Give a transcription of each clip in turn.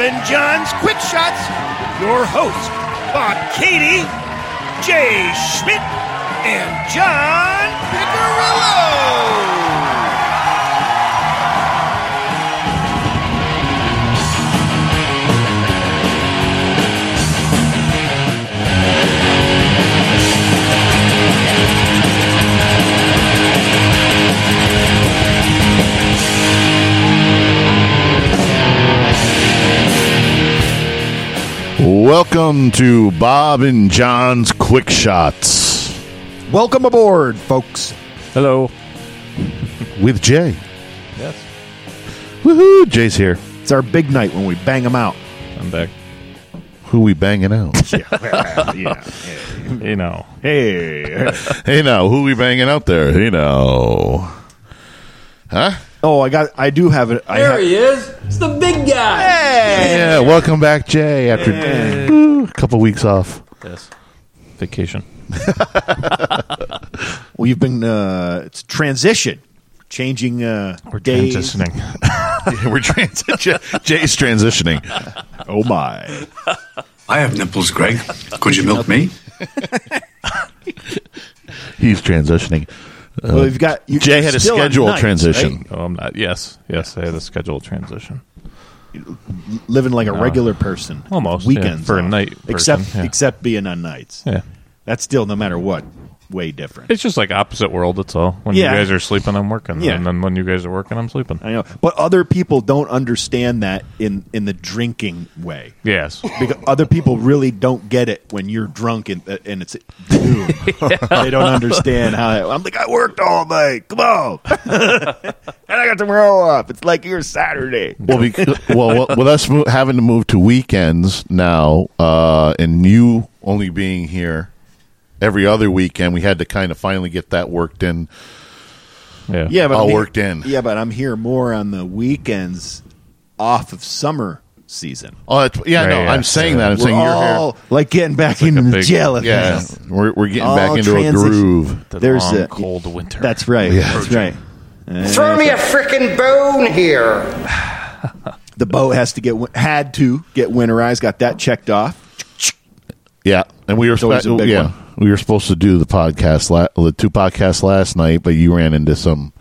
Bob John's Quick Shots, your hosts, Bob Katie, Jay Schmidt, and John Picarillo. Welcome to Bob and John's Quick Shots Welcome aboard, folks. Hello. with Jay. Yes. Woohoo! Jay's here. It's our big night when we bang them out. I'm back. Who we banging out? yeah. yeah, You know. Hey. hey now, who we banging out there? You know. Huh? Oh, I got. I do have it. I There have, he is. It's the big guy. Yeah, welcome back, Jay, after Woo, a couple weeks off. Yes. Vacation. well, you've been. Uh, it's transition, changing uh, We're days. transitioning. We're transition. Jay's transitioning. Oh my! I have nipples, Greg. Could you milk me? He's transitioning. Uh, well, you've got. You Jay had a schedule on nights, transition. right? oh, I'm not. Yes. Yes. I had a schedule transition. Living like a uh, regular person. Almost, yeah, weekends for a night person, except yeah. except being on nights. Yeah. That's still no matter what, way different. It's just like opposite world. That's all. When Yeah. you guys are sleeping, I'm working. Yeah. And then when you guys are working, I'm sleeping. I know, but other people don't understand that in in the drinking way. Yes. because other people really don't get it when you're drunk and, and it's noon. they don't understand how. I'm like, I worked all night. Come on, and I got tomorrow off. It's like your Saturday. Well, because, well, with us mo- having to move to weekends now, uh, and you only being here every other weekend, we had to kind of finally get that worked in. Yeah. Yeah, but All I'm here- worked in. Yeah, but I'm here more on the weekends off of summer season. Oh, that's, yeah, Yeah, no, yeah. I'm saying Yeah. that. I'm We're saying you're all here. like getting back like into a the big- jelly. Yeah, we're, we're getting All back into a groove. The There's long, a- cold winter. That's right. Yeah. That's right. Throw me a freaking bone here. The boat has to get had to get winterized. Got that checked off. Yeah, and we were always spe- a big yeah one. We were supposed to do the podcast la- the two podcasts last night, but you ran into some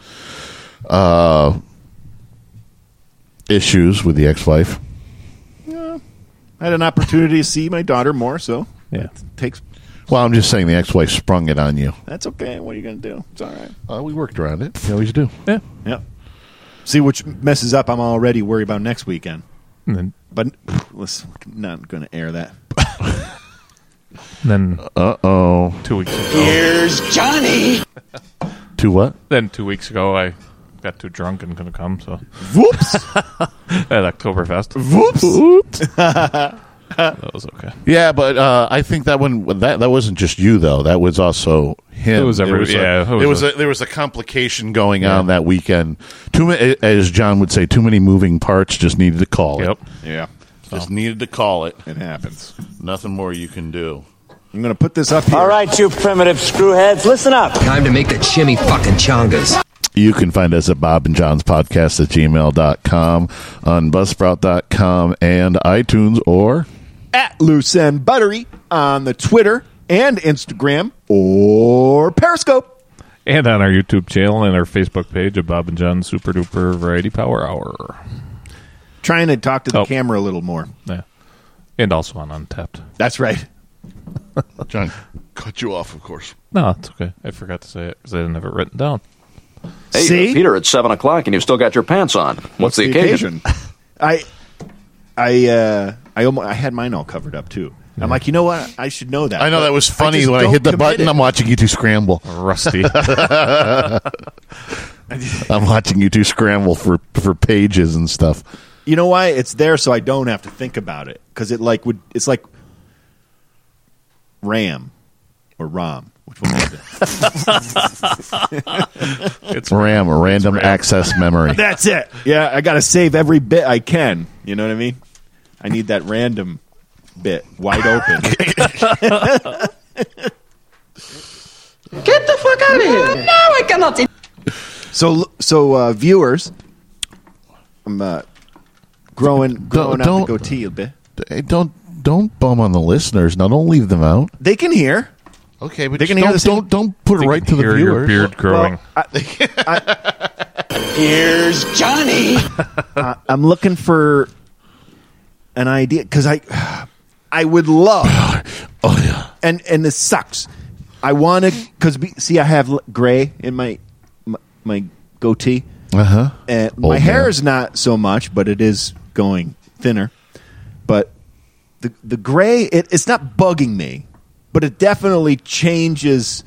uh, issues with the ex-wife. I had an opportunity to see my daughter more, so yeah. takes. Well, I'm just saying the ex-wife sprung it on you. That's okay. What are you going to do? It's all right. Uh, we worked around it. We always do. Yeah. Yep. See, which messes up. I'm already worried about next weekend. And then, But let's not going to air that. then Uh oh. two weeks ago. Here's Johnny. To what? Then two weeks ago, I got too drunk and couldn't come. So Whoops. at Oktoberfest, Whoops. that was okay. yeah, but uh, I think that one that that wasn't just you though. That was also him. It was every- a- yeah, it was it was a- a, there was a complication going on that weekend. Too many, as John would say, too many moving parts. Just needed to call Yep. it. yeah, Just needed to call it. it happens. Nothing more you can do. I'm going to put this up here. All right, you primitive screwheads, listen up. Time to make the chimmy fucking chongas. You can find us at Bob and John's Podcast at gmail.com, on Buzzsprout.com, and iTunes, or At Loose and Buttery on the Twitter and Instagram or Periscope. And on our YouTube channel and our Facebook page of Bob and John Super Duper Variety Power Hour. Trying to talk to the Oh. camera a little more. Yeah. And also on Untappd. That's right. John, cut you off, of course. No, it's okay. I forgot to say it because I didn't have it written down. Hey, See? uh, Peter, it's seven o'clock and you've still got your pants on. What's, the, occasion? I, I, uh, I, almost, I had mine all covered up too. I'm like, you know what? I should know that. I know but that was funny just when I don't hit the commit button. it. I'm watching you two scramble. Rusty. I'm watching you two scramble for, for pages and stuff. You know why? It's there so I don't have to think about it because it like would. It's like RAM or ROM. Which one is it? it's RAM, random RAM. access memory. That's it. Yeah, I got to save every bit I can. You know what I mean? I need that random bit wide open. Get the fuck out of here. No, I cannot. so, so uh, viewers, I'm uh, growing growing out don't- the goatee a bit. Hey, don't don't bum on the listeners. Now don't leave them out. They can hear. Okay, but They can just hear don't, the same- don't don't put it right can to the hear your viewers. beard growing. Well, I, Here's Johnny. I'm looking for an idea because I I would love Oh yeah. and and this sucks. I want to because see I have l- gray in my my, my goatee. Uh huh. And Old my hair man. is not so much, but it is going thinner. But the the gray, it, it's not bugging me, but it definitely changes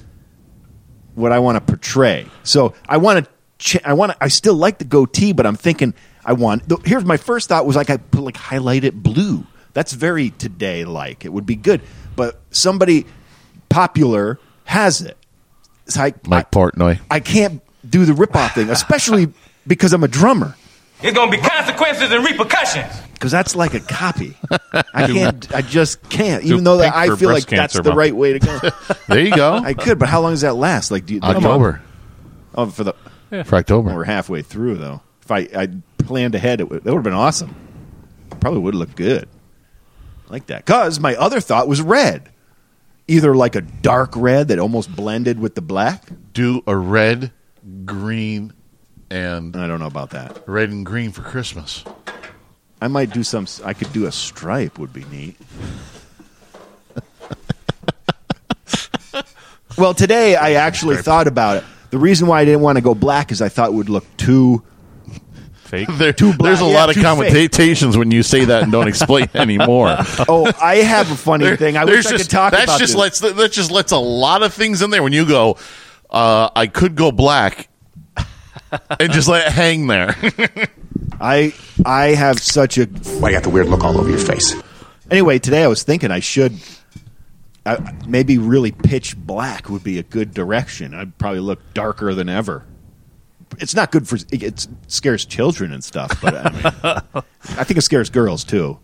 what I want to portray. So I want to, ch- I want I still like the goatee, but I'm thinking I want. Here's my first thought was like I put like highlight it blue. That's very today like. It would be good, but somebody popular has it. It's like Mike I, Portnoy. I can't do the rip-off thing, especially because I'm a drummer. There's gonna be consequences and repercussions. Because that's like a copy. I can't. I just can't. Even though that pink I for feel like breast that's cancer the month. right way to go. There you go. I could, but how long does that last? Like, do you, October Oh, for the for October. we're halfway through though. If I I planned ahead, it would, that would have been awesome. Probably would have looked good. I like that. Because my other thought was red, either like a dark red that almost blended with the black. Do a red, green, and I don't know about that. red and green for Christmas. I might do some. I could do a stripe. Would be neat. well, today I actually thought about it. The reason why I didn't want to go black is I thought it would look too. Fake. There, Too black, there's a yeah, lot of too fake. connotations when you say that and don't explain anymore. Oh, I have a funny thing. I wish There's I just, could talk that's about just this. lets that just lets a lot of things in there when you go. Uh, I could go black, and just let it hang there. I I have such a Why you got the weird look all over your face? anyway. Today I was thinking I should. I, maybe really pitch black would be a good direction. I'd probably look darker than ever. It's not good for it scares children and stuff, but I, mean, I think it scares girls too.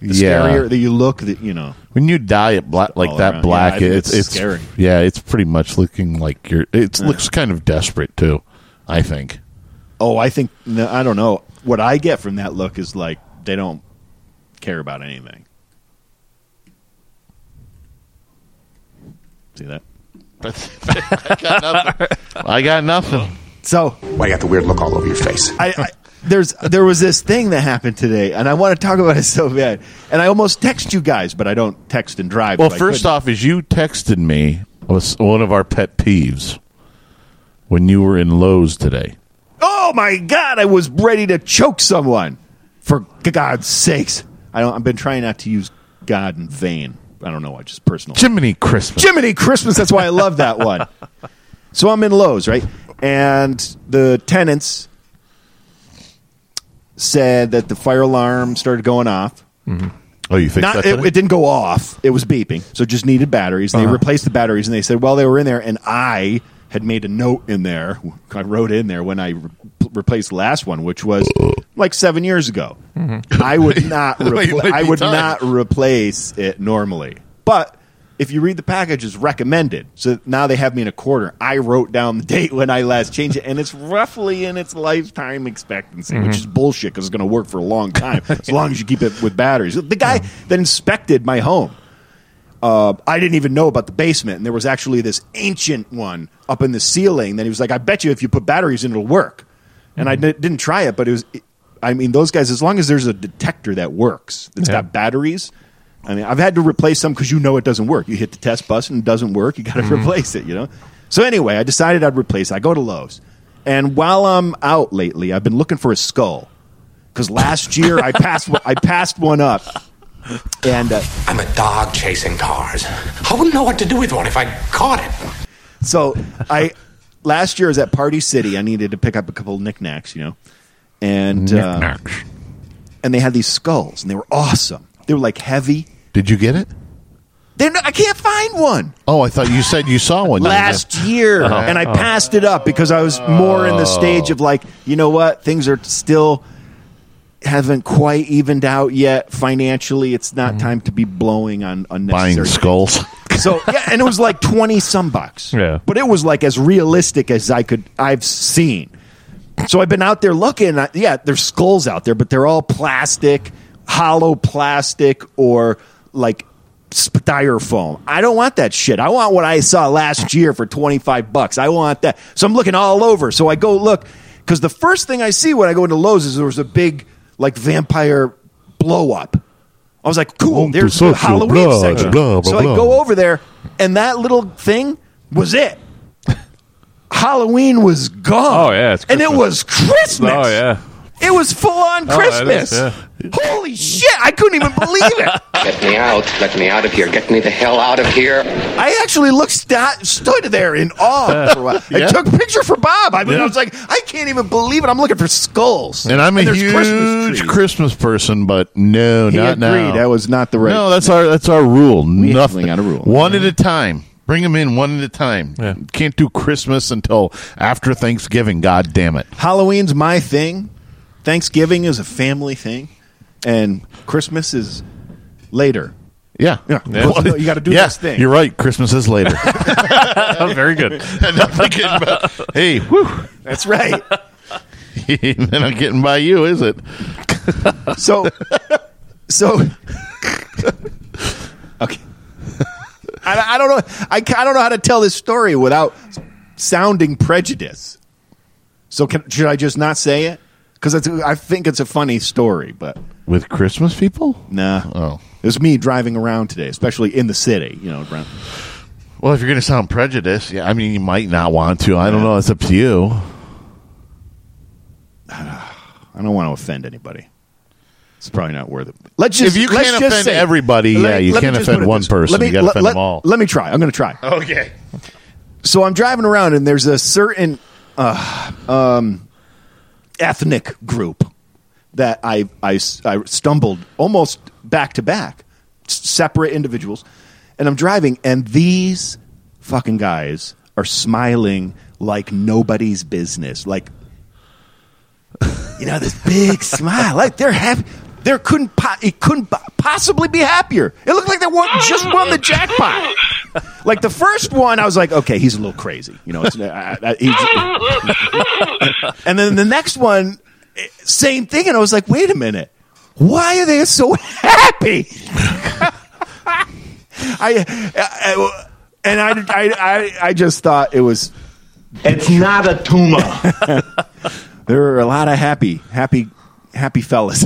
The scarier that you look, that you know. when you dye it black like that around. black, Yeah, it's it's it's scary. Yeah, it's pretty much looking like you're. It looks kind of desperate too. I think. Oh, I think no, I don't know. What I get from that look is like they don't care about anything. See that? I got nothing. I got nothing. So Why you got the weird look all over your face? I, I there's there was this thing that happened today, and I want to talk about it so bad. And I almost text you guys, but I don't text and drive. Well, so first couldn't. off, is you texted me was one of our pet peeves when you were in Lowe's today. oh my god, I was ready to choke someone. For God's sakes, I don't. I've been trying not to use God in vain. I don't know. I just personal. Jiminy Christmas. Jiminy Christmas. That's why I love that one. So I'm in Lowe's, right? And the tenants said that the fire alarm started going off. oh, you fixed Not, that it, it didn't go off. It was beeping. So it just needed batteries. And They Uh-huh. replaced the batteries, and they said, well, they were in there, and I had made a note in there. I wrote in there when I re- replaced the last one, which was like seven years ago. Mm-hmm. I would not. Repl- I would time. not replace it normally, but. If you read the package, it's recommended. So now they have me in a quarter. I wrote down the date when I last changed it, and it's roughly in its lifetime expectancy, which is mm-hmm. bullshit because it's going to work for a long time as long as you keep it with batteries. The guy that inspected my home, uh, I didn't even know about the basement, and there was actually this ancient one up in the ceiling. Then he was like, "I bet you if you put batteries in, it'll work." And I didn't try it, but it was. I mean, those guys, as long as there's a detector that works, that's Yeah. got batteries. I mean, I've had to replace some because you know it doesn't work. You hit the test button, and it doesn't work. You got to replace it. You know. So anyway, I decided I'd replace. it. I go to Lowe's, and while I'm out lately, I've been looking for a skull because last year I passed I passed one up, and uh, I'm a dog chasing cars. I wouldn't know what to do with one if I caught it. So I last year I was at Party City. I needed to pick up a couple knickknacks, you know, and uh, Knickknacks. and they had these skulls, and they were awesome. They were like heavy. Did you get it? They're not, I can't find one. Oh, I thought you said you saw one Last year, and I passed it up because I was more in the stage of like, you know what, things are still haven't quite evened out yet financially. It's not mm-hmm. time to be blowing on unnecessary buying skulls. So yeah, and it was like twenty some bucks. Yeah. but it was like as realistic as I could I've seen. So I've been out there looking. I- Yeah, there's skulls out there, but they're all plastic, hollow plastic, or like styrofoam. I don't want that shit. I want what I saw last year for 25 bucks. I want that. So I'm looking all over. So I go look because the first thing I see when I go into Lowe's is there was a big like vampire blow up. I was like, cool. Home There's the Halloween blah, section. blah, blah, so I blah. go over there, and that little thing was it. Halloween was gone. Oh, yeah, it's and it was Christmas. Oh yeah. It was full on Oh, that Christmas. is, yeah. Holy shit! I couldn't even believe it. Get me out. Let me out of here. Get me the hell out of here. I actually looked sta- stood there in awe for a while. I Yeah. took a picture for Bob. I mean, Yeah. I was like, I can't even believe it. I'm looking for skulls, And I'm a there's huge Christmas Christmas, trees. person, but no, He not agreed now. that was not the right. No, that's our that's our rule. We Nothing. got a rule. One at a time. Bring them in one at a time. Yeah. Can't do Christmas until after Thanksgiving. God damn it! Halloween's my thing. Thanksgiving is a family thing, and Christmas is later. Yeah, Yeah. Well, you gotta do yeah, this thing. You're right. Christmas is later. Very good. and I'm thinking about, hey, whew, That's right. and I'm getting by you, is it? So, so, okay. I, I don't know. I, I don't know how to tell this story without sounding prejudice. So, can, should I just not say it? Because I think it's a funny story, but With Christmas people? nah. Oh. It was me driving around today, especially in the city. You know, around. Well, if you're going to sound prejudiced, yeah, I mean, you might not want to. I don't know. It's up to you. I don't want to offend anybody. It's probably not worth it. Let's just If you can't offend say- everybody, yeah, you can't offend one person. Let me, You gotta offend let- them all. Let me try. I'm going to try. Okay. So I'm driving around, and there's a certain uh, um, ethnic group that I, I I stumbled almost back to back, separate individuals, and I'm driving, and these fucking guys are smiling like nobody's business, like you know this big smile, like they're happy. There couldn't po- it couldn't possibly be happier. It looked like they won, just won the jackpot. Like the first one, I was like, okay, he's a little crazy, you know. It's, uh, he's- and then the next one, eh, same thing, and I was like, wait a minute, why are they so happy? I, I and I, I, I, I just thought it was. It's not a tumor. There are a lot of happy, happy, happy fellas.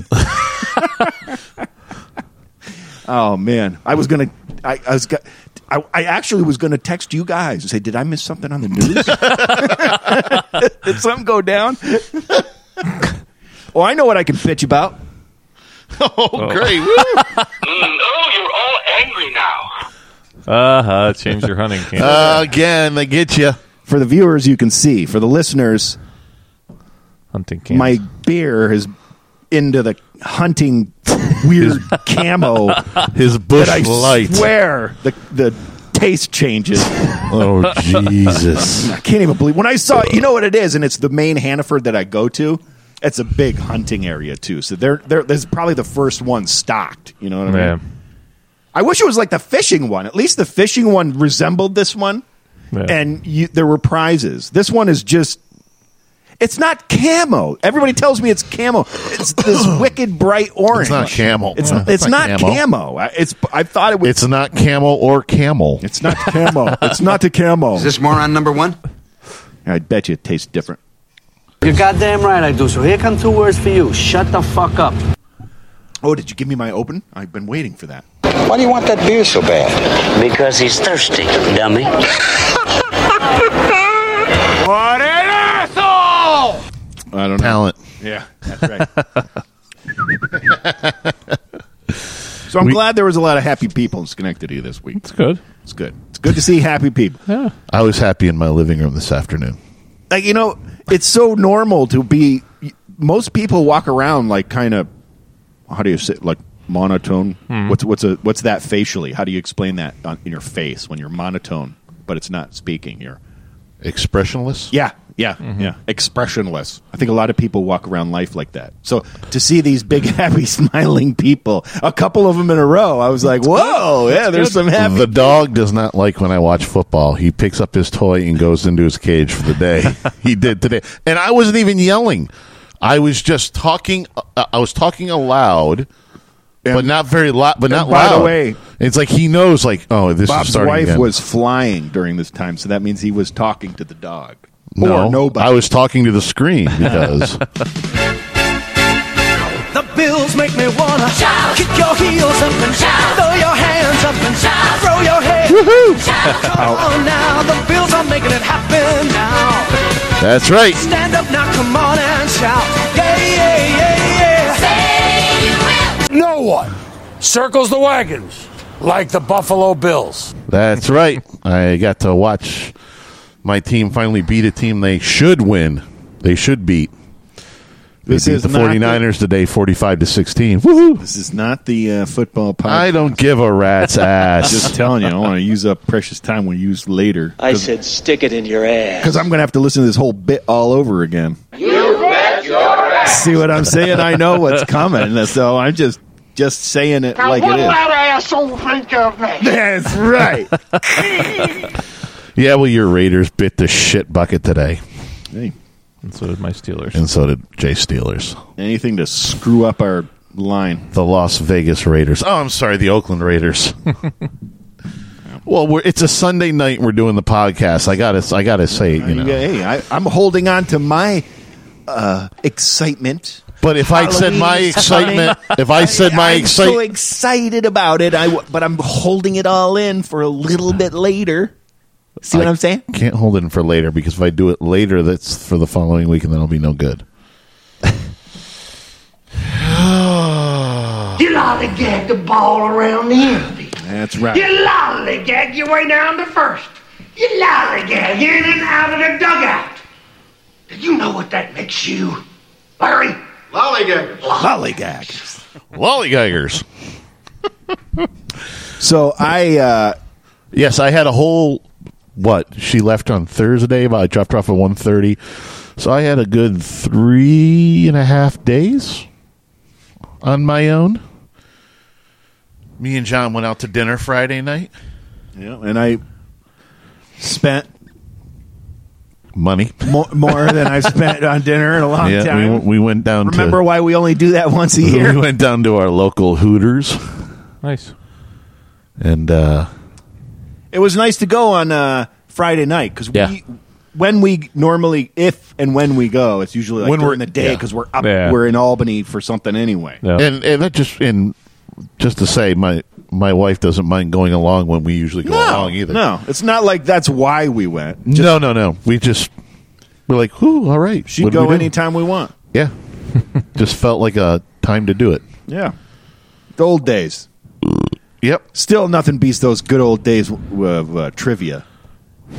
oh man, I was gonna, I, I was, go- I, I actually was gonna text you guys and say, did I miss something on the news? did something go down? oh, I know what I can bitch about. Oh, great. Woo. oh, you're all angry now. Uh huh. Change your hunting camp. Uh, again, they get you. For the viewers, you can see. For the listeners, hunting camp. my beer is into the hunting weird camo. His Busch that I light. swear the the taste changes. Oh, Jesus. I can't even believe when I saw. You know what it is, and it's the main Hannaford that I go to. It's a big hunting area too, so they're, they're, there's probably the first one stocked. You know what I mean? Yeah. I wish it was like the fishing one. At least the fishing one resembled this one, Yeah. and you, there were prizes. This one is just. It's not camo. Everybody tells me it's camo. It's this wicked bright orange. It's not camel. It's, Uh, it's, not, camo. I- It's I thought it was. It's not camel or camel. It's not camo. it's not the camo. Is this moron number one? I bet you it tastes different. You're goddamn right I do. So here come two words for you. Shut the fuck up. Oh, did you give me my open? I've been waiting for that. Why do you want that beer so bad? Because he's thirsty, dummy. What an asshole! I don't know. Talent. Yeah, that's right. so I'm glad there was a lot of happy people in Schenectady this week. It's good. It's good. It's good to see happy people. Yeah. I was happy in my living room this afternoon. Like you know, it's so normal to be. Most people walk around like kind of. How do you say like monotone? Hmm. What's what's a what's that facially? How do you explain that on, in your face when you're monotone, but it's not speaking? You're Expressionless? yeah, Yeah, yeah. Expressionless. I think a lot of people walk around life like that. So to see these big, happy, smiling people, a couple of them in a row, I was like, whoa, yeah, there's some happy. The dog does not like when I watch football. He picks up his toy and goes into his cage for the day. he did today, and I wasn't even yelling. I was just talking. Uh, I was talking aloud, but not very loud. But not loud. by the way- it's like he knows. Like, oh, this is Bob's starting wife again. was flying during this time, so that means he was talking to the dog. No, or nobody. I was talking to the screen because The bills make me wanna shout. Kick your heels up and shout. Throw your hands up and shout. Throw your head. Woohoo! Come on now, the bills are making it happen now. that's right. Stand up now, come on and shout. Yeah, yeah, yeah, yeah. Say you will. No one circles the wagons like the Buffalo Bills. That's right. I got to watch my team finally beat a team they should win. They should beat. They This beat is the not the- 49ers today 45 to 16. Woohoo! This is not the uh, football podcast. I don't give a rat's ass. Just telling you, I don't want to use up precious time we use later. I said stick it in your ass. Because I'm going to have to listen to this whole bit all over again. You bet your ass. See what I'm saying? I know what's coming, so I'm just just saying it Now, like what it is. that asshole think of me? That's right. yeah, well, your Raiders bit the shit bucket today. Hey, And so did my Steelers. And so did Jay Steelers. anything to screw up our line. The Las Vegas Raiders. Oh, I'm sorry, the Oakland Raiders. well, we're, it's a Sunday night. and We're doing the podcast. I gotta, I gotta say, you know. Hey, I, I'm holding on to my uh, excitement. But if I said my Halloween is excitement, if I said my I'm so excitement, excited about it. I w- but I'm holding it all in for a little bit later. See what I I'm saying? Can't hold it in for later because if I do it later, that's for the following week, and then I'll be no good. You lollygag the ball around the end. That's right. You lollygag your way down to first. You lollygag in and out of the dugout. Do you know what that makes you, Larry? Lollygaggers. Lollygaggers. Lollygaggers. So I, uh, yes, I had a whole what? She left on Thursday. but I dropped her off at 1.30. so I had a good three and a half days on my own. Me and John went out to dinner Friday night. yeah, and I spent Money. more, more than I've spent on dinner in a long yeah, we, time. went- we went down Remember to why we only do that once a year? we went down to our local Hooters Nice. and uh, It was nice to go on uh, Friday night because Yeah. we, when we normally, if and when we go, it's usually like When during we're- in the day yeah. because we're up, Yeah. we're in Albany for something anyway. Yeah. and and that just and just to say my my wife doesn't mind going along when we usually go along either. no, it's not like that's why we went. no, no, no. We just we're like, "Whoo, all right." She'd What do we go do? anytime we want. Yeah, just felt like a time to do it. Yeah, the old days. Yep. Still, nothing beats those good old days of uh, trivia.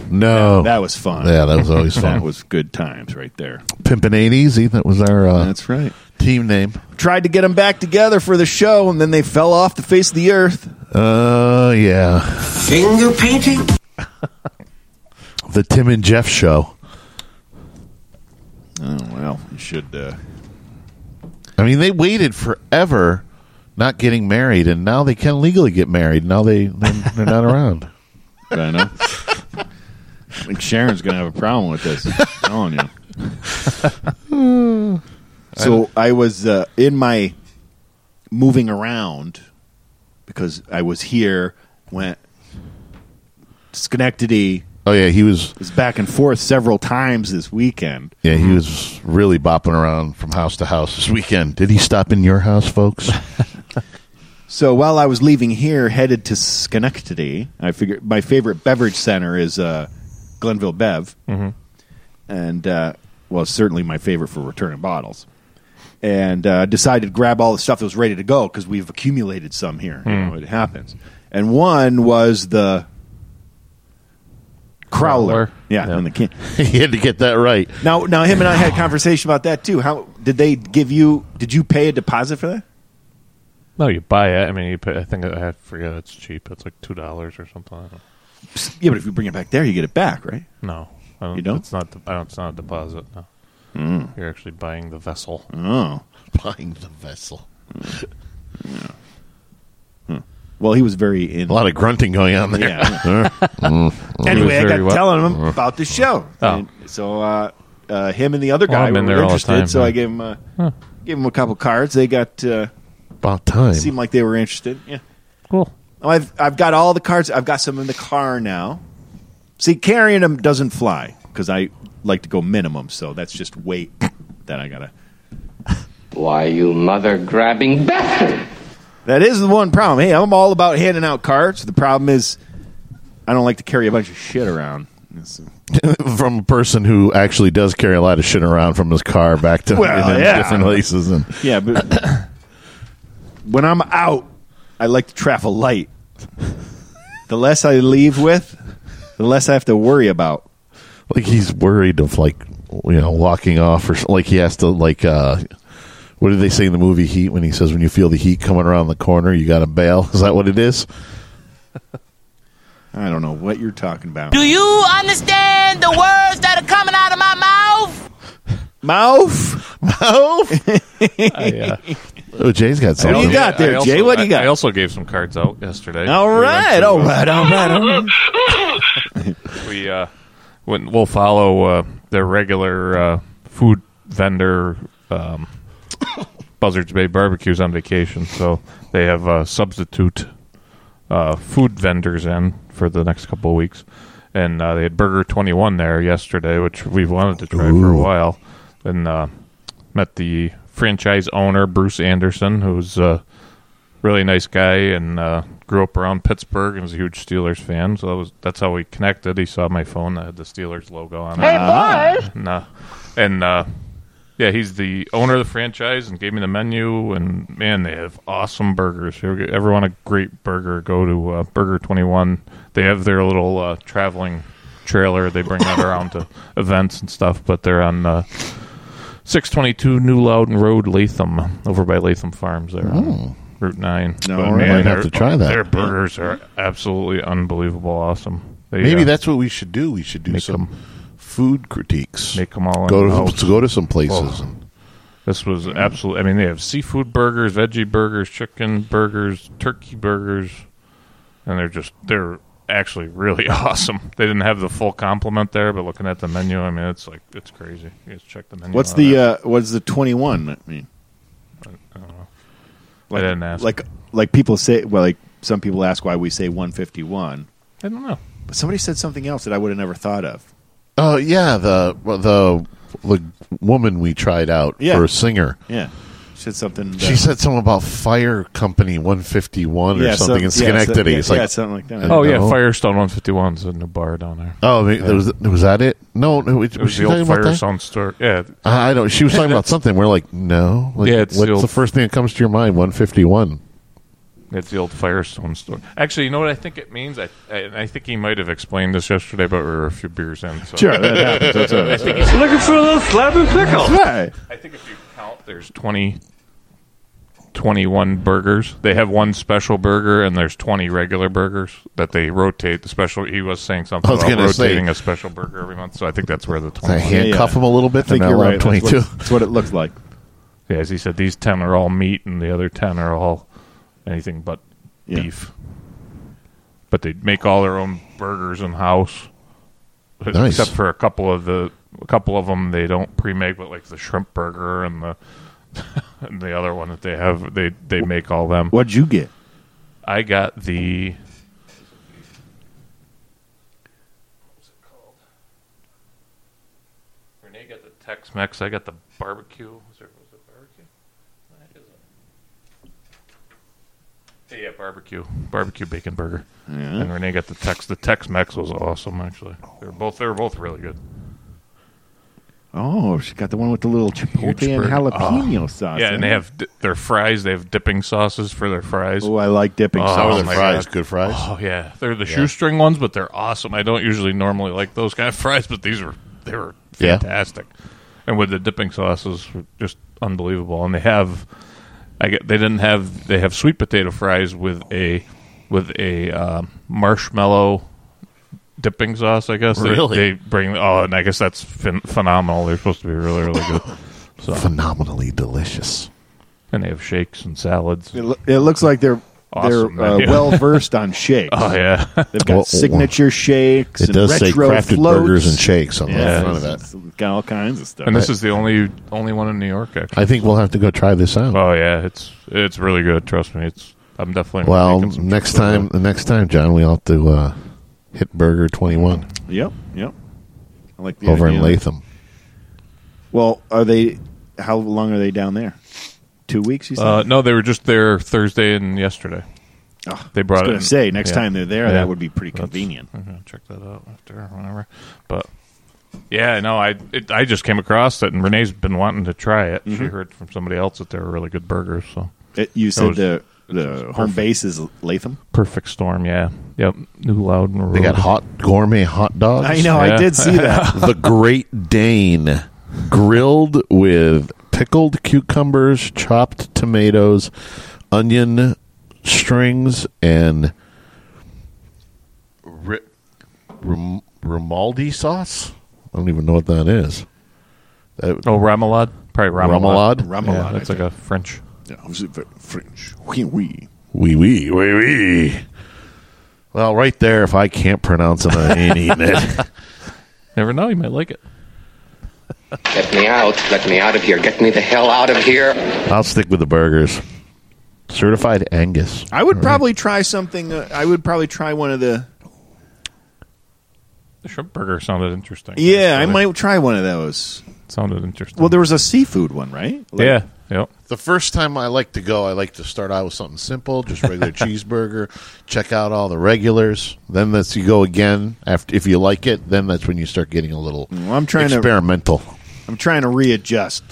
No, That was fun. Yeah, that was always fun. that was good times right there. Pimpin' ain't easy. That was our uh, That's right. team name. Tried to get them back together for the show, and then they fell off the face of the earth. Uh, yeah, Finger painting? the Tim and Jeff show. Oh well, you should. Uh, I mean, they waited forever, not getting married, and now they can legally get married. Now they they're, they're not around. I know. I think Sharon's gonna have a problem with this. I'm telling you. so I was uh, in my moving around because I was here, went Schenectady, Oh yeah, he was. was back and forth several times this weekend. Yeah, he was really bopping around from house to house this weekend. Did he stop in your house, folks? So while I was leaving here, headed to Schenectady, I figured my favorite beverage center is uh, Glenville Bev, and uh, well, certainly my favorite for returning bottles. And uh, decided to grab all the stuff that was ready to go because we've accumulated some here. You know, it happens. And one was the Crowler. Crowler. Yeah, Yeah. and the can. he had to get that right. Now, now, him and I had a conversation about that too. How did they give you? Did you pay a deposit for that? No, you buy it. I mean, you pay, I think I forget it's cheap. It's like two dollars or something. Yeah, but if you bring it back there, you get it back, right? No, I don't, You don't? It's not. I don't, it's not a deposit. No. Mm. You're actually buying the vessel. Oh, buying the vessel. Well, he was very in A lot of grunting going on there. Yeah. Mm. Anyway, I got what? telling him about the show. Oh. And so uh, uh, him and the other guy I'm were there interested. time, so yeah. I gave him uh, Huh. gave him a couple cards. They got uh, About time. seemed like they were interested. Yeah. Cool. Oh, I've I've got all the cards. I've got some in the car now. See, carrying them doesn't fly because I like to go minimum. So that's just weight that I gotta. Why, you mother grabbing bastard! That is the one problem. Hey, I'm all about handing out cards. The problem is, I don't like to carry a bunch of shit around. It's- from a person who actually does carry a lot of shit around from his car back to Well, in yeah. different places and Yeah, but when I'm out, I like to travel light. The less I leave with, the less I have to worry about. like he's worried of like you know walking off or s- like he has to like uh what did they say in the movie Heat when he says when you feel the heat coming around the corner you got to bail is that what it is I don't know what you're talking about. Do you understand the words that are coming out of my mouth? Mouth, mouth. I, uh, oh Jay's got something. What do you got there, I also- Jay? What do you got? I also gave some cards out yesterday. all We went right, to, all uh, right, all right, all right. we uh, when we'll follow uh, their regular uh, food vendor um, Buzzards Bay Barbecues on vacation, so they have uh, substitute uh, food vendors in for the next couple of weeks, and uh, they had Burger Twenty One there yesterday, which we've wanted to try for a while, and uh, met the franchise owner Bruce Anderson, who's a really nice guy and uh, grew up around Pittsburgh and was a huge Steelers fan. So that was that's how we connected. He saw my phone that had the Steelers logo on it. Hey, boys! And, uh, and uh, yeah, he's the owner of the franchise and gave me the menu. And man, they have awesome burgers. If you ever want a great burger, go to uh, Burger Twenty One. They have their little uh, traveling trailer. They bring that around to events and stuff. But they're on uh, six twenty two New Loudon Road, Latham, over by Latham Farms. There. on Route nine. No, But, right. Might have to try that. Their burgers are absolutely unbelievable, awesome. They, maybe uh, that's what we should do we should do some some 'em- food critiques make them all go to, to go to some places Oh. and This was absolutely. I mean, they have seafood burgers, veggie burgers, chicken burgers, turkey burgers, and they're just they're actually really awesome. They didn't have the full complement there, but looking at the menu, I mean, it's like it's crazy. You guys check the menu. What's the uh, what's the twenty one? I mean, I don't know. like, I didn't ask. like like people say. Well, like some people ask why we say one fifty one, I don't know. but somebody said something else that I would have never thought of. Oh yeah the the the woman we tried out Yeah. for a singer Yeah, She said something. she said something about Fire Company 151 or Yeah, something in some- yeah, Schenectady. so- it's yeah, like yeah, something like that. Oh yeah, know. Firestone 151's a new bar down there. Oh, I mean, there was was that it? No, no was, It was she the talking old about that? Firestone store. Yeah, I don't. She was talking about something. We're like, no. Like, Yeah, it's what's the the, old- first thing that comes to your mind? One fifty one. It's the old Firestone store. Actually, you know what I think it means? I I, I think he might have explained this yesterday, but we were a few beers in. So. Sure, that happens. That's all right. I think he's Looking for a little slab and pickle. Right. I think if you count, there's 20, 21 burgers. They have one special burger, and there's 20 regular burgers that they rotate. The special, he was saying something I was about gonna say- rotating a special burger every month, so I think that's where the 20 I handcuff them a little bit. I think you're not right. allowed That's Twenty two. what, that's what it looks like. Yeah, as he said, these 10 are all meat, and the other 10 are all anything but Yeah. beef. But they make all their own burgers in house. Nice. Except for a couple of the a couple of them they don't pre-make, but like the shrimp burger and the and the other one that they have, they they make all them. What'd you get? I got the. What's it called? Renee got the Tex-Mex. I got the barbecue. Was there was it barbecue? What is it? Yeah, yeah, barbecue, barbecue bacon burger. Yeah. And Renee got the Tex. The Tex-Mex was awesome. Actually, They're both they were both really good. Oh, she got the one with the little chipotle and burger. Ah. jalapeno sauce. Yeah, in and they it. have di- their fries. They have dipping sauces for their fries. Oh, I like dipping Oh, sauce. How my fries? God. Good fries. Oh yeah, they're the Yeah. shoestring ones, but they're awesome. I don't usually normally like those kind of fries, but these were they were Yeah. fantastic. And with the dipping sauces, were just unbelievable. And they have, I get they didn't have they have sweet potato fries with a with a um, marshmallow dipping sauce. I guess They- Really? they, bring. Oh, and I guess that's phen- phenomenal. They're supposed to be really really good. So Phenomenally delicious. and they have shakes and salads. It, lo- it looks like they're Awesome they're uh, menu. well versed on shakes. Oh yeah, They've got Well, signature shakes. It and does say crafted floats. burgers and shakes on Yeah, the front of that. it's- it's got all kinds of stuff. and this is the only only one in New York. Actually, I think we'll have to go try this out. Oh yeah, it's it's really good. Trust me, it's. I'm definitely Well, some next time, the next time, John, we'll have to uh, hit Burger Twenty One Yep, yep. I like the over in. Latham. Well, are they? How long are they down there? Two weeks. You said. Uh, no, they were just there Thursday and yesterday. Oh, they brought I was it. gonna in- say, next time they're there, Yeah. that would be pretty That's- convenient. I'm gonna check that out after or whatever. But yeah, no, I it, I just came across it, and Renee's been wanting to try it. She Mhm. heard from somebody else that they were really good burgers. So It, you said was- the the home perfect. base is Latham. perfect storm. Yeah, yep. New loud. And They got hot gourmet hot dogs. I know, I did see that. the Great Dane, grilled with pickled cucumbers, chopped tomatoes, onion strings, and ri- rim- Rimaldi sauce. I don't even know what that is. That, Oh, remoulade, probably remoulade. Remoulade? Remoulade, Yeah, that's like a French. Yeah, was it French? Oui, oui. Wee wee wee wee. Well, right there, if I can't pronounce it, I ain't eating it. Never know, you might like it. Let me out. Let me out of here. Get me the hell out of here. I'll stick with the burgers. Certified Angus. I would probably try something. Uh, I would probably try one of the. The shrimp burger sounded interesting. Yeah, I might try one of those. sounded interesting. Well, there was a seafood one, right? Like- yeah, yep. The first time I like to go, I like to start out with something simple, just regular cheeseburger. Check out all the regulars. Then that's you go again. After if you like it, then that's when you start getting a little Well, I'm trying to. Experimental. I'm trying to readjust.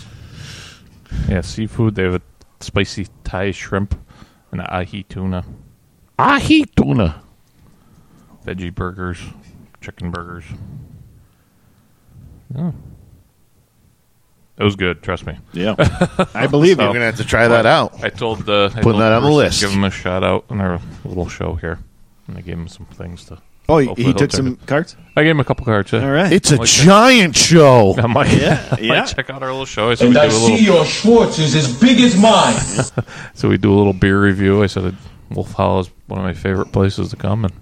Yeah, seafood. They have a spicy Thai shrimp and an ahi tuna, Ahi tuna. veggie burgers, chicken burgers. Yeah. It was good. Trust me. Yeah, I believe We're you. gonna have to try that out. I told uh, I Putting told that on the list. Give him a shout out in our little show here, and I gave him some things to. Oh, he, hopefully he he'll took check some it. cards. I gave him a couple cards. Yeah. All right. It's a Like that. giant show. I might, Yeah, I might yeah. check out our little show. I said And we I do a see little. your Schwartz is as big as mine. So we do a little beer review. I said Wolf Hollow is one of my favorite places to come, and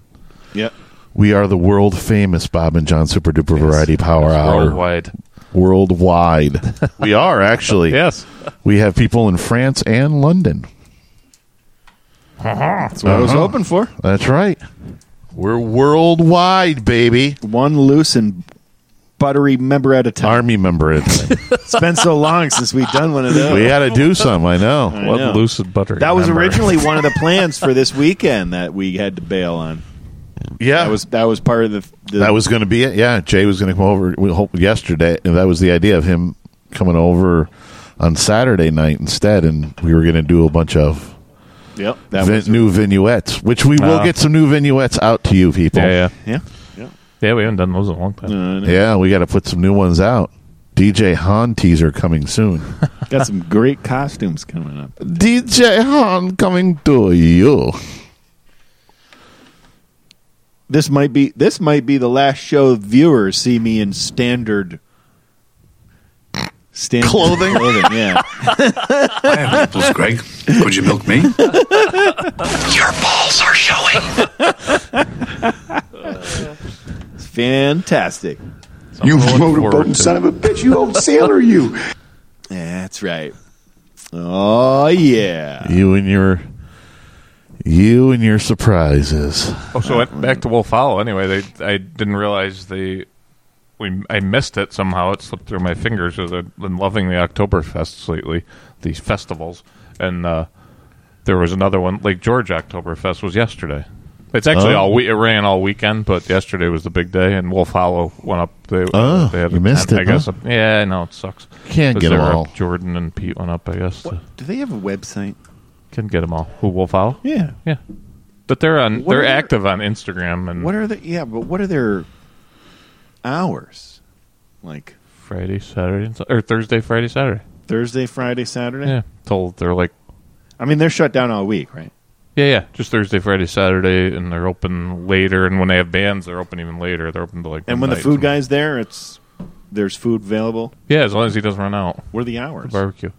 Yep. We are the world famous Bob and John Super Duper Variety Power Hour. worldwide. Worldwide. we are actually. Yes. We have people in France and London. That's what I was Uh-huh. hoping for. That's right. We're worldwide, baby. One loose and buttery member at a time. Army member. It's, It's been so long since we've done one of those. we had to do some. I know. I What know. loose and buttery. That was member. originally one of the plans for this weekend that we had to bail on. Yeah, That was that was part of the. the that was going to be it. Yeah, Jay was going to come over. We hope yesterday, and that was the idea of him coming over on Saturday night instead, and we were going to do a bunch of Yep. That vin- new vignettes, which we will get some new vignettes out to you people. Yeah, yeah, yeah. Yeah. yeah. We haven't done those in a long time. Uh, no. Yeah, we got to put some new ones out. DJ Han teaser coming soon. Got some great costumes coming up. DJ Han coming to you. This might be this might be the last show viewers see me in standard standard Clothing? clothing yeah. I have nipples, Greg. Could you milk me? Your balls are showing. It's fantastic. You motorboating son of a bitch, you old sailor, you. That's right. Oh yeah. You and your you and your surprises. Oh, so back to Wolf Hollow. Anyway, they I didn't realize they we I missed it somehow. It slipped through my fingers because I've been loving the Oktoberfests lately, these festivals, and uh, there was another one. Lake George Oktoberfest was yesterday. It's actually Oh. all we it ran all weekend, but yesterday was the big day, and Wolf Hollow went up. They, Oh, they had you a missed tent, it, I guess. huh? Yeah, I know it sucks. Can't get get 'em there up? all. Jordan and Pete went up. I guess to- Do they have a website? can get them all. Who Wolf Hollow? Yeah. Yeah, but they're on. What they're are their- active on Instagram and What are the yeah, but what are their hours? Like Friday, Saturday, and or Thursday, Friday, Saturday. Thursday, Friday, Saturday? Yeah, told they're like I mean they're shut down all week, right? Yeah, yeah. Just Thursday, Friday, Saturday, and they're open later. And when they have bands, they're open even later. They're open to like. And when the food guy's there, it's there's food available. Yeah, as long as he doesn't run out. What are the hours? Barbecue.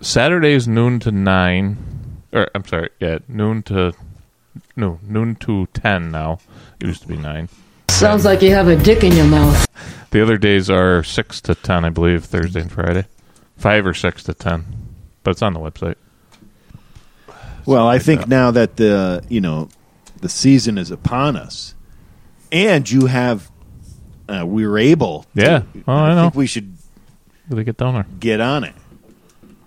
Saturdays noon to nine, or I'm sorry, yeah, noon to no noon to ten now. It used to be nine. Sounds like you have a dick in your mouth. The other days are six to ten, I believe, Thursday and Friday, five or six to ten, but it's on the website. Well, I think now that the you know the season is upon us, and you have uh, we were able. to- Yeah. Oh, I know. think we should Really get down there. get on it.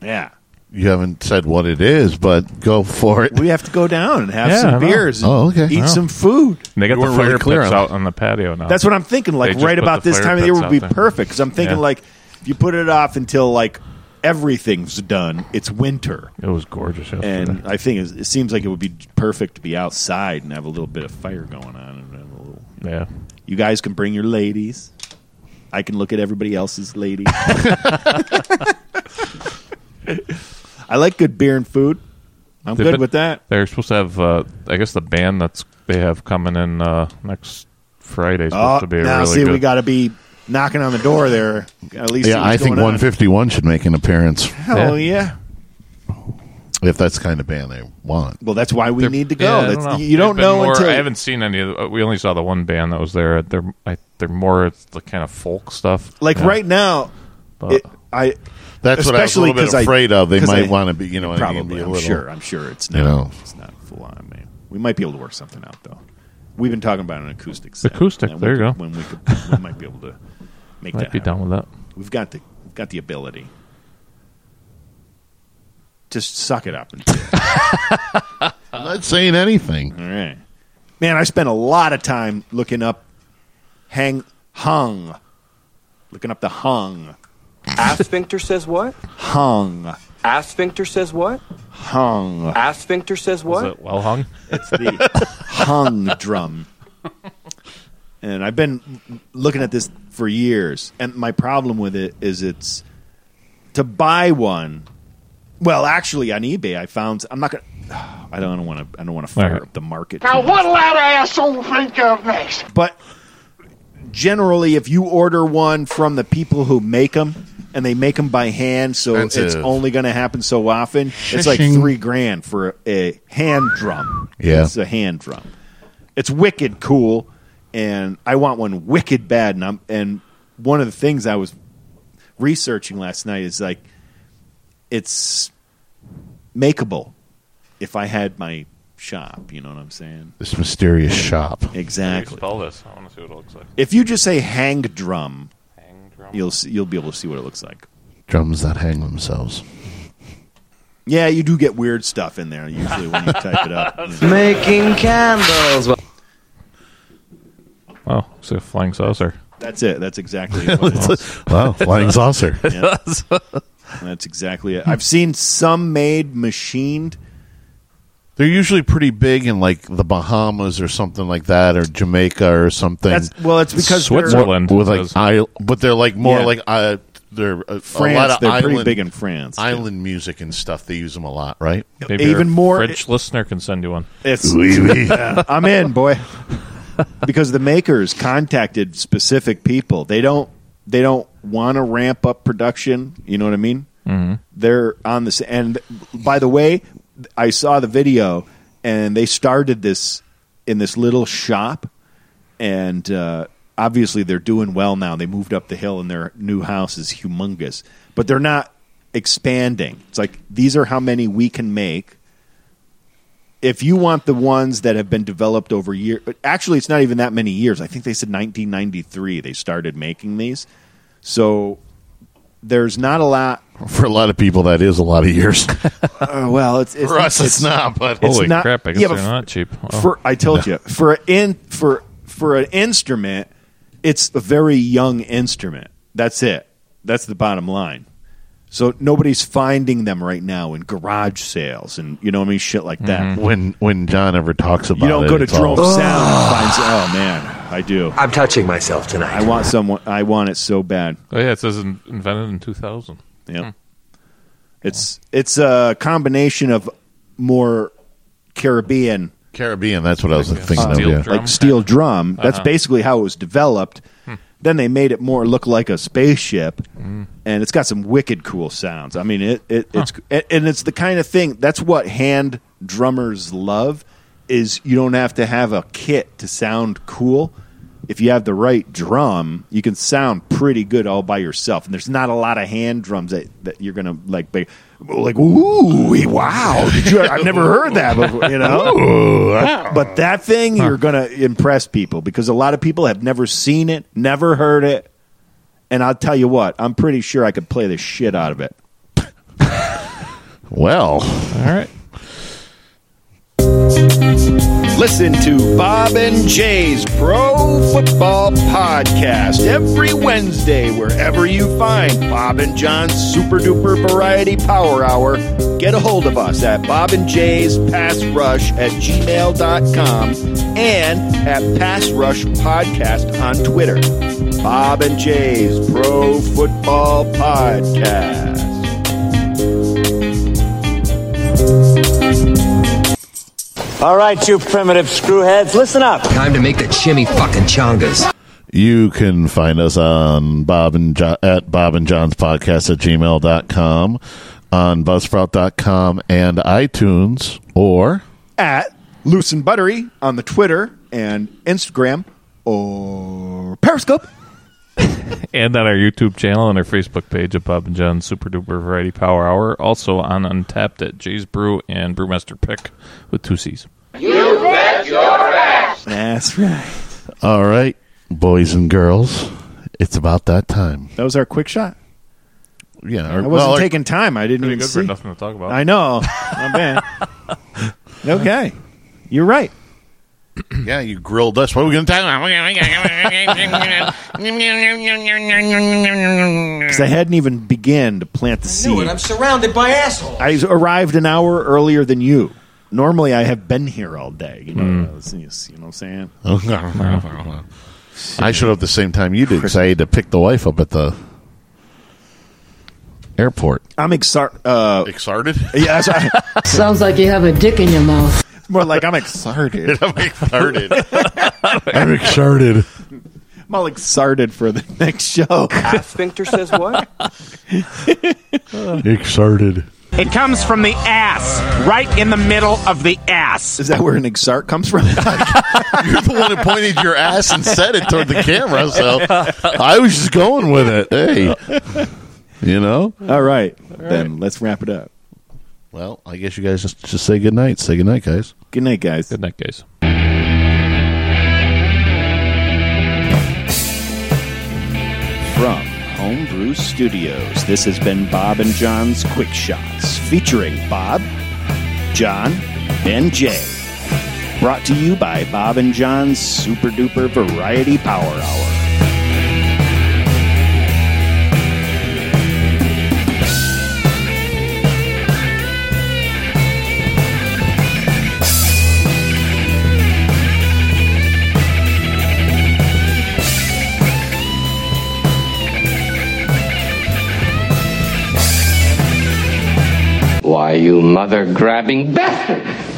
Yeah, You haven't said what it is, but go for it. we have to go down and have Yeah, I some know. beers. and Oh, okay. Eat I some food. And they got You the weren't fire really clear pits on out on the patio now. That's what I'm thinking. Like They just right put about the this fire time of year pits would out be there. perfect because I'm thinking Yeah. like if you put it off until like everything's done, it's winter. It was gorgeous yesterday. And I think it, it seems like it would be perfect to be outside and have a little bit of fire going on. And have a little, yeah. you guys can bring your ladies. I can look at everybody else's ladies. I like good beer and food. I'm They- good but with that. They're supposed to have, uh, I guess, the band that's they have coming in uh, next Friday is supposed Oh, to be now really see, good. we got to be knocking on the door there. At least see Yeah, I think going on. 151 should make an appearance Hell yeah. if that's the kind of band they want. Well, that's why we They're- need to yeah, go. I That's, know. You don't They've been know more- until I haven't seen any. of the, We only saw the one band that was there. They're I, they're more it's the kind of folk stuff. like Yeah. right now. But- It, I That's what I was a especially little bit 'cause I- afraid of. They might want to be, you know, what I mean, probably. be a I'm sure. I'm sure it's you not. know. It's not full on, man. We might be able to work something out though. We've been talking about an acoustic. Set, Acoustic, there we you could- go. When we could, we might be able to make Might that. be happen. down with that. We've got the we've got the ability. Just suck it up. And do it. I'm not saying anything. All right, man. I spent a lot of time looking up hang hung, looking up the hung Asphincter says what? hung Asphincter says what? hung. Asphincter says Is what? it well hung? It's the hung drum. And I've been looking at this for years, and my problem with it is it's to buy one. Well, actually, on eBay, I found I'm not gonna. I don't want to. I don't want to fire Alright. up the market. Now, what'll that asshole think of next? But generally, if you order one from the people who make them, and they make them by hand, so it's only going to happen so often, it's like three grand for a, a hand drum. Yeah. it's a hand drum. It's wicked cool, and I want one wicked bad. And I'm, and one of the things I was researching last night is like it's makeable if I had my shop. You know what I'm saying? This mysterious shop. Exactly. Spell this. I want to see what it looks like. If you just say Hang drum. You'll see, you'll be able to see what it looks like. Drums that hang themselves. Yeah, you do get weird stuff in there usually when you type it up. Making candles. Oh, it's a flying saucer. That's it. That's exactly what it is. wow, flying saucer. Yeah. That's exactly it. I've seen some made machined. They're usually pretty big in like the Bahamas or something like that, or Jamaica or something. That's well, it's because they're- Switzerland. with like does. isle, but they're like more Yeah. like uh, they're a, a France. lot of they're island, pretty big in France. island music and stuff. They use them a lot, right? Maybe even our more- French listener can send you one. It's Oui, oui. Yeah, I'm in, boy. because the makers contacted specific people. They don't they don't want to ramp up production. You know what I mean? Mm-hmm. They're on this. And by the way, I saw the video, and they started this in this little shop, and uh, obviously they're doing well now. They moved up the hill, and their new house is humongous, but they're not expanding. It's like these are how many we can make if you want the ones that have been developed over years, actually, it's not even that many years. I think they said 1993 they started making these. So there's not a lot. For a lot of people, that is a lot of years. Uh, well, it's, it's For us, it's not. But it's Holy not- crap! I guess yeah, they're not cheap. Oh. For I told you for an in for for an instrument, it's a very young instrument. That's it. That's the bottom line. So nobody's finding them right now in garage sales and you know what I mean shit like that. Mm-hmm. when when John ever talks about You don't it, go to it's all- Sound and find. Oh man, I do. I'm touching myself tonight. I want someone. I want it so bad. Oh yeah, it says invented in 2000. Yeah, hmm. it's it's a combination of more Caribbean Caribbean. That's what I was thinking of. Yeah. like steel drum. That's Uh-huh. basically how it was developed. Hmm. Then they made it more look like a spaceship, mm. and it's got some wicked cool sounds. I mean, it, it it's and it's the kind of thing that's what hand drummers love is you don't have to have a kit to sound cool. If you have the right drum, you can sound pretty good all by yourself. And there's not a lot of hand drums that, that you're gonna like be like ooh wow did you I've never heard that before you know? Ooh, but that thing you're gonna impress people because a lot of people have never seen it never heard it. And I'll tell you what I'm pretty sure I could play the shit out of it. Well, All right. Listen to Bob and Jay's Pro Football Podcast every Wednesday, wherever you find Bob and John's Super Duper Variety Power Hour. Get a hold of us at Bob and Jay's Pass Rush at gmail.com and at Pass Rush Podcast on Twitter. Bob and Jay's Pro Football Podcast. All right, you primitive screwheads, listen up. Time to make the chimmy fucking chongas. you can find us on Bob and jo- at Bob and John's podcast at gmail.com, on buzzsprout.com and iTunes, or at Loose and Buttery on the Twitter and Instagram or Periscope And on our YouTube channel and our Facebook page at Bob and John's Super Duper Variety Power Hour. Also on Untappd at Jay's Brew and Brewmaster Pick with two C's. You bet your ass. That's right all right, boys and girls, it's about that time. that was our quick shot Yeah, I wasn't well, our- taking time I didn't even good for see nothing to talk about. I know not bad okay you're right yeah, you grilled us. What are we going to talk about? because I hadn't even began to plant the seed I'm surrounded by assholes. I arrived an hour earlier than you. Normally, I have been here all day. You know, Hmm. you know what I'm saying? I showed up at the same time you did because I had to pick the wife up at the airport. I'm excited. Uh, Excited? yes, I, Sounds like you have a dick in your mouth. More like I'm excited. I'm excited. I'm excited. I'm all excited for the next show. Sphincter says what? Excited. It comes from the ass, right in the middle of the ass. Is that where an exart comes from? You're the one who pointed your ass and said it toward the camera, so I was just going with it. Hey, you know. all right, then let's wrap it up. Well, I guess you guys just just say good night. Say good night, guys. Good night, guys. Good night, guys. From Homebrew Studios, this has been Bob and John's Quick Shots, featuring Bob, John, and Jay. Brought to you by Bob and John's Super Duper Variety Power Hour. You mother grabbing bastard!